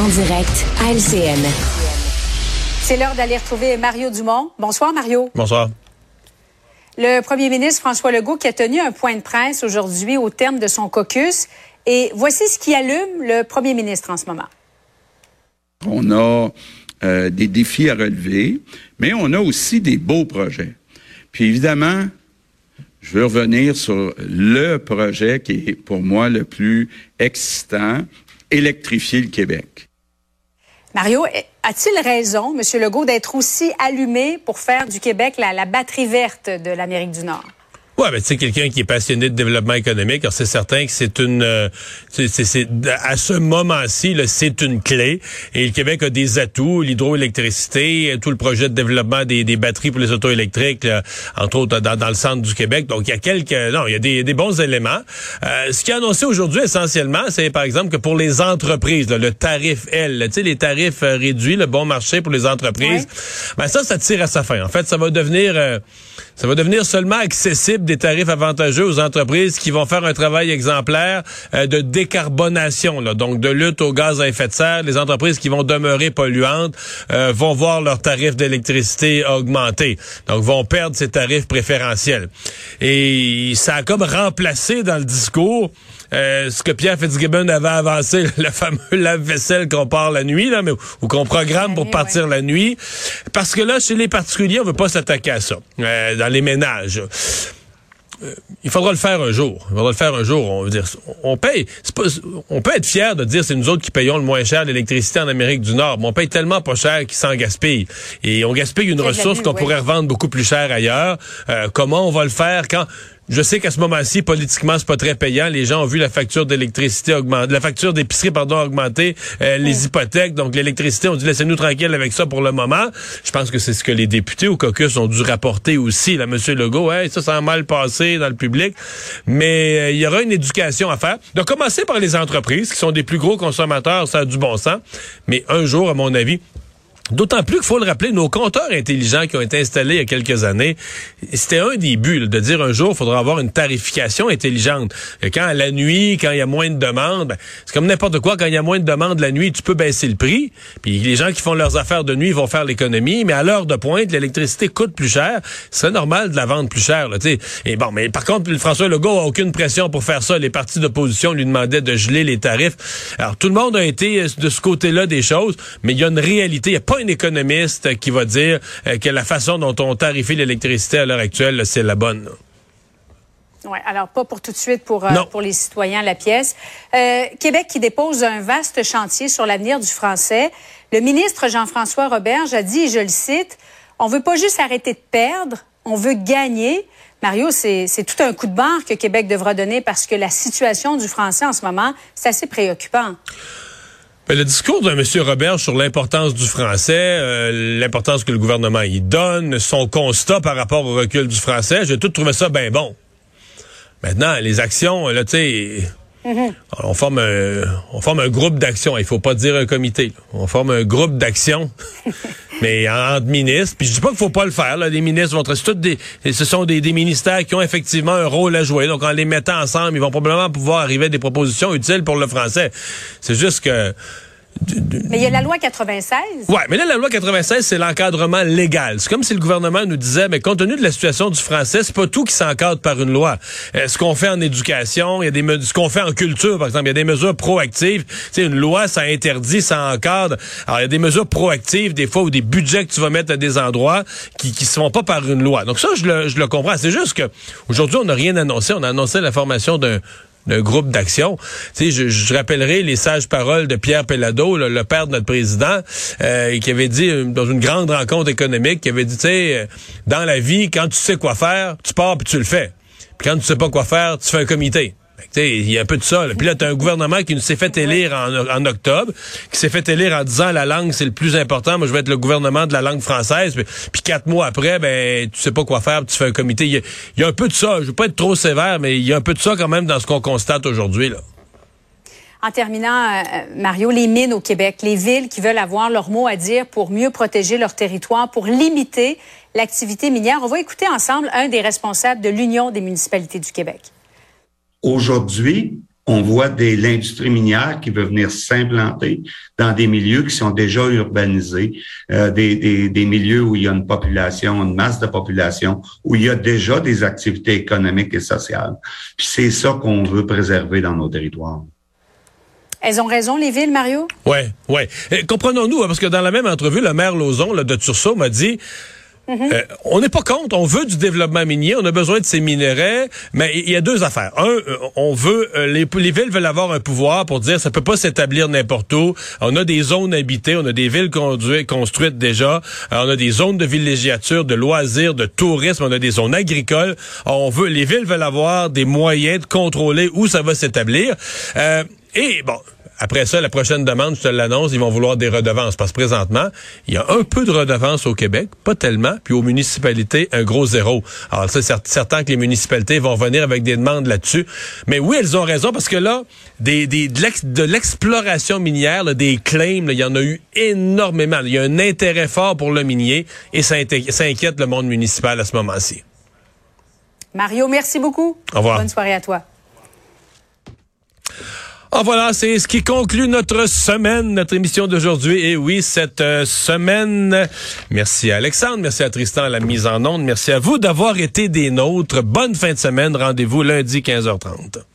En direct à LCN. C'est l'heure d'aller retrouver Mario Dumont. Bonsoir, Mario. Bonsoir. Le premier ministre François Legault qui a tenu un point de presse aujourd'hui au terme de son caucus. Et voici ce qui allume le premier ministre en ce moment. On a euh, des défis à relever, mais on a aussi des beaux projets. Puis évidemment, je veux revenir sur le projet qui est pour moi le plus excitant, électrifier le Québec. Mario, a-t-il raison, M. Legault, d'être aussi allumé pour faire du Québec la, la batterie verte de l'Amérique du Nord? Ouais, mais c'est quelqu'un qui est passionné de développement économique. Alors c'est certain que c'est une, euh, c'est, à ce moment-ci, c'est une clé. Et le Québec a des atouts, l'hydroélectricité, tout le projet de développement des, des batteries pour les auto électriques, entre autres dans, dans, le centre du Québec. Donc il y a quelques, non, il y a des, des bons éléments. Euh, ce qui est annoncé aujourd'hui essentiellement, c'est par exemple que pour les entreprises, le tarif L, tu sais, les tarifs euh, réduits, le bon marché pour les entreprises, ben ça, ça tire à sa fin. En fait, ça va devenir, ça va devenir seulement accessible des tarifs avantageux aux entreprises qui vont faire un travail exemplaire euh, de décarbonation, là, donc de lutte aux gaz à effet de serre. Les entreprises qui vont demeurer polluantes euh, vont voir leurs tarifs d'électricité augmenter, donc vont perdre ces tarifs préférentiels. Et ça a comme remplacé dans le discours euh, ce que Pierre Fitzgibbon avait avancé, le fameux lave-vaisselle qu'on part la nuit, là, mais, ou qu'on programme pour partir la nuit. Parce que là, chez les particuliers, on veut pas s'attaquer à ça. Dans les ménages. Euh, il faudra le faire un jour. Il faudra le faire un jour. On veut dire, on paye. on peut être fier de dire c'est nous autres qui payons le moins cher l'électricité en Amérique du Nord. Mais on paye tellement pas cher qu'ils s'en gaspillent. Et on gaspille une ressource qu'on pourrait revendre beaucoup plus cher ailleurs. Euh, comment on va le faire quand je sais qu'à ce moment-ci, politiquement, c'est pas très payant. Les gens ont vu la facture d'électricité augmenter, la facture d'épicerie, pardon, augmenter, euh, les hypothèques. Donc, l'électricité, on dit laissez-nous tranquille avec ça pour le moment. Je pense que c'est ce que les députés au caucus ont dû rapporter aussi, là, Monsieur Legault. Hey, ça, ça a mal passé dans le public. Mais euh, il y aura une éducation à faire. De commencer par les entreprises, qui sont des plus gros consommateurs, ça a du bon sens. Mais un jour, à mon avis, D'autant plus qu'il faut le rappeler, nos compteurs intelligents qui ont été installés il y a quelques années, c'était un des buts, de dire un jour, il faudra avoir une tarification intelligente. quand la nuit, quand il y a moins de demandes, ben, c'est comme n'importe quoi, quand il y a moins de demandes la nuit, tu peux baisser le prix, puis les gens qui font leurs affaires de nuit vont faire l'économie, mais à l'heure de pointe, l'électricité coûte plus cher, c'est normal de la vendre plus cher. Là, Et bon, mais par contre, François Legault a aucune pression pour faire ça. Les partis d'opposition lui demandaient de geler les tarifs. Alors, tout le monde a été euh, de ce côté-là des choses, mais il y a une réalité, il a un économiste qui va dire euh, que la façon dont on tarifie l'électricité à l'heure actuelle, c'est la bonne. Oui, alors pas pour tout de suite pour, euh, pour les citoyens la pièce. Euh, Québec qui dépose un vaste chantier sur l'avenir du français. Le ministre Jean-François Roberge a dit, et je le cite, on veut pas juste arrêter de perdre, on veut gagner. Mario, c'est tout un coup de barre que Québec devra donner parce que la situation du français en ce moment, c'est assez préoccupant. Ben, le discours de M. Robert sur l'importance du français, euh, l'importance que le gouvernement y donne, son constat par rapport au recul du français, j'ai tout trouvé ça bien bon. Maintenant, les actions, là, tu sais, mm-hmm. on forme un, on forme un groupe d'action. Il faut pas dire un comité. On forme un groupe d'action. mais entre ministres. Puis je dis pas qu'il faut pas le faire. Là. Les ministres vont être des, ce sont des, des, ministères qui ont effectivement un rôle à jouer. Donc en les mettant ensemble, ils vont probablement pouvoir arriver à des propositions utiles pour le français. C'est juste que mais il y a la loi 96. Ouais, mais là, la loi 96, c'est l'encadrement légal. C'est comme si le gouvernement nous disait, mais compte tenu de la situation du français, c'est pas tout qui s'encadre par une loi. Euh, ce qu'on fait en éducation, il y a des ce qu'on fait en culture, par exemple, il y a des mesures proactives. C'est une loi, ça interdit, ça encadre. Alors, il y a des mesures proactives, des fois, ou des budgets que tu vas mettre à des endroits qui, qui se font pas par une loi. Donc ça, je le, je le comprends. C'est juste que aujourd'hui, on n'a rien annoncé. On a annoncé la formation d'un d'un groupe d'action. Tu je, je, rappellerai les sages paroles de Pierre Pellado, le, père de notre président, euh, qui avait dit euh, dans une grande rencontre économique, qui avait dit, tu sais, euh, dans la vie, quand tu sais quoi faire, tu pars puis tu le fais. Puis quand tu sais pas quoi faire, tu fais un comité. Il y a un peu de ça. Puis là, tu as un gouvernement qui s'est fait élire en, octobre, qui s'est fait élire en disant la langue, c'est le plus important. Moi, je vais être le gouvernement de la langue française. Puis, quatre mois après, ben tu sais pas quoi faire, tu fais un comité. Il y, a un peu de ça. Je veux pas être trop sévère, mais il y a un peu de ça quand même dans ce qu'on constate aujourd'hui. En terminant, euh, Mario, les mines au Québec, les villes qui veulent avoir leur mot à dire pour mieux protéger leur territoire, pour limiter l'activité minière. On va écouter ensemble un des responsables de l'Union des municipalités du Québec. Aujourd'hui, On voit des l'industrie minière qui veut venir s'implanter dans des milieux qui sont déjà urbanisés, euh, des, des, des, milieux où il y a une population, une masse de population, où il y a déjà des activités économiques et sociales. Puis c'est ça qu'on veut préserver dans nos territoires. Elles ont raison, les villes, Mario? Oui, oui. Comprenons-nous, hein, parce que dans la même entrevue, le maire Lozon là, de Tursault m'a dit Mhm. Euh, on n'est pas contre, on veut du développement minier, on a besoin de ces minerais, mais il y a deux affaires. Un, euh, on veut, euh, les, les, villes veulent avoir un pouvoir pour dire ça peut pas s'établir n'importe où. On a des zones habitées, on a des villes construites déjà, on a des zones de villégiature, de loisirs, de tourisme, on a des zones agricoles. On veut, les villes veulent avoir des moyens de contrôler où ça va s'établir. et bon, après ça, la prochaine demande, je te l'annonce, ils vont vouloir des redevances. Parce que présentement, il y a un peu de redevances au Québec, pas tellement, puis aux municipalités, un gros zéro. Alors, c'est certain que les municipalités vont venir avec des demandes là-dessus. Mais oui, elles ont raison, parce que là, des, des de l'exploration minière, des claims, il y en a eu énormément. Il y a un intérêt fort pour le minier, et ça, ça inquiète le monde municipal à ce moment-ci. Mario, merci beaucoup. Au revoir. Bonne soirée à toi. Ah voilà, c'est ce qui conclut notre semaine, notre émission d'aujourd'hui. Et oui, cette euh, semaine, merci à Alexandre, merci à Tristan à la mise en onde, merci à vous d'avoir été des nôtres. Bonne fin de semaine, rendez-vous lundi 15h30.